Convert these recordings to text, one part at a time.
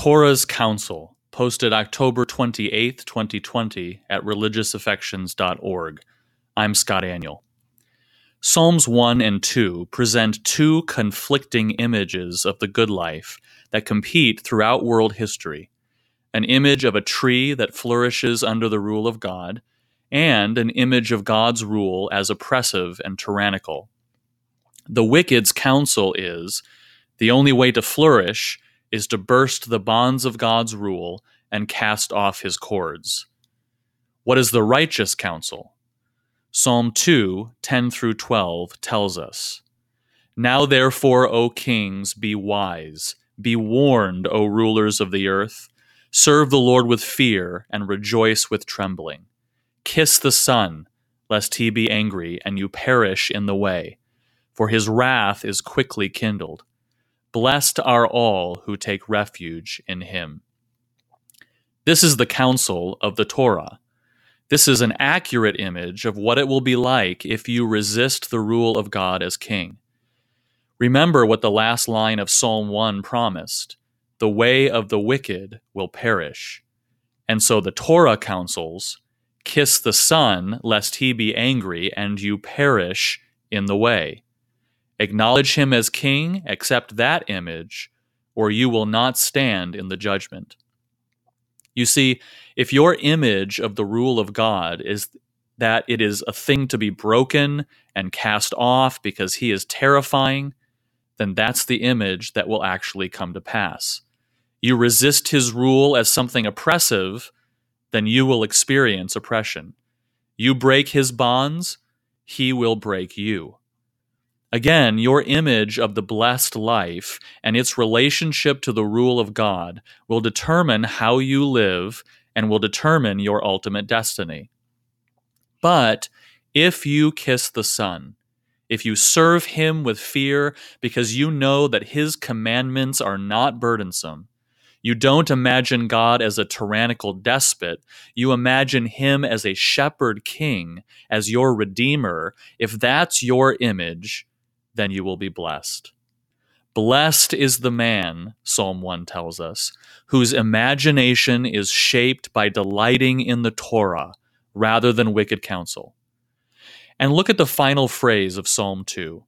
Torah's Counsel, posted October 28, 2020 at religiousaffections.org. I'm Scott Aniol. Psalms 1 and 2 present two conflicting images of the good life that compete throughout world history an image of a tree that flourishes under the rule of God, and an image of God's rule as oppressive and tyrannical. The wicked's counsel is the only way to flourish is to burst the bonds of God's rule and cast off his cords. What is the righteous counsel? Psalm 2, 10 through 12 tells us Now therefore, O kings, be wise, be warned, O rulers of the earth. Serve the Lord with fear and rejoice with trembling. Kiss the Son, lest he be angry and you perish in the way, for his wrath is quickly kindled. Blessed are all who take refuge in him. This is the counsel of the Torah. This is an accurate image of what it will be like if you resist the rule of God as king. Remember what the last line of Psalm 1 promised the way of the wicked will perish. And so the Torah counsels kiss the Son, lest he be angry and you perish in the way. Acknowledge him as king, accept that image, or you will not stand in the judgment. You see, if your image of the rule of God is that it is a thing to be broken and cast off because he is terrifying, then that's the image that will actually come to pass. You resist his rule as something oppressive, then you will experience oppression. You break his bonds, he will break you. Again, your image of the blessed life and its relationship to the rule of God will determine how you live and will determine your ultimate destiny. But if you kiss the Son, if you serve him with fear because you know that his commandments are not burdensome, you don't imagine God as a tyrannical despot. You imagine him as a shepherd king, as your redeemer. If that's your image, then you will be blessed. Blessed is the man, Psalm 1 tells us, whose imagination is shaped by delighting in the Torah rather than wicked counsel. And look at the final phrase of Psalm 2.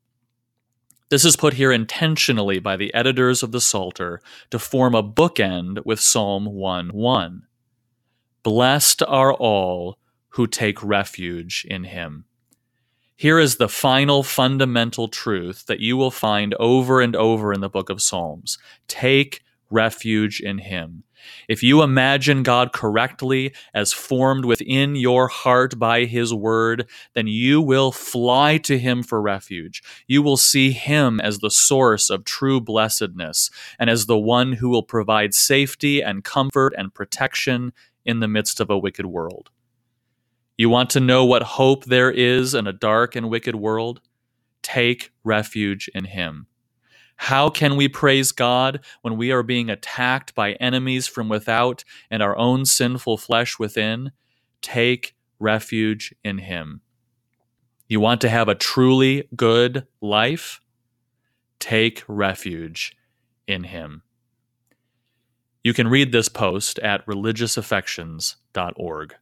This is put here intentionally by the editors of the Psalter to form a bookend with Psalm 1 1. Blessed are all who take refuge in him. Here is the final fundamental truth that you will find over and over in the book of Psalms take refuge in Him. If you imagine God correctly as formed within your heart by His Word, then you will fly to Him for refuge. You will see Him as the source of true blessedness and as the one who will provide safety and comfort and protection in the midst of a wicked world. You want to know what hope there is in a dark and wicked world? Take refuge in Him. How can we praise God when we are being attacked by enemies from without and our own sinful flesh within? Take refuge in Him. You want to have a truly good life? Take refuge in Him. You can read this post at religiousaffections.org.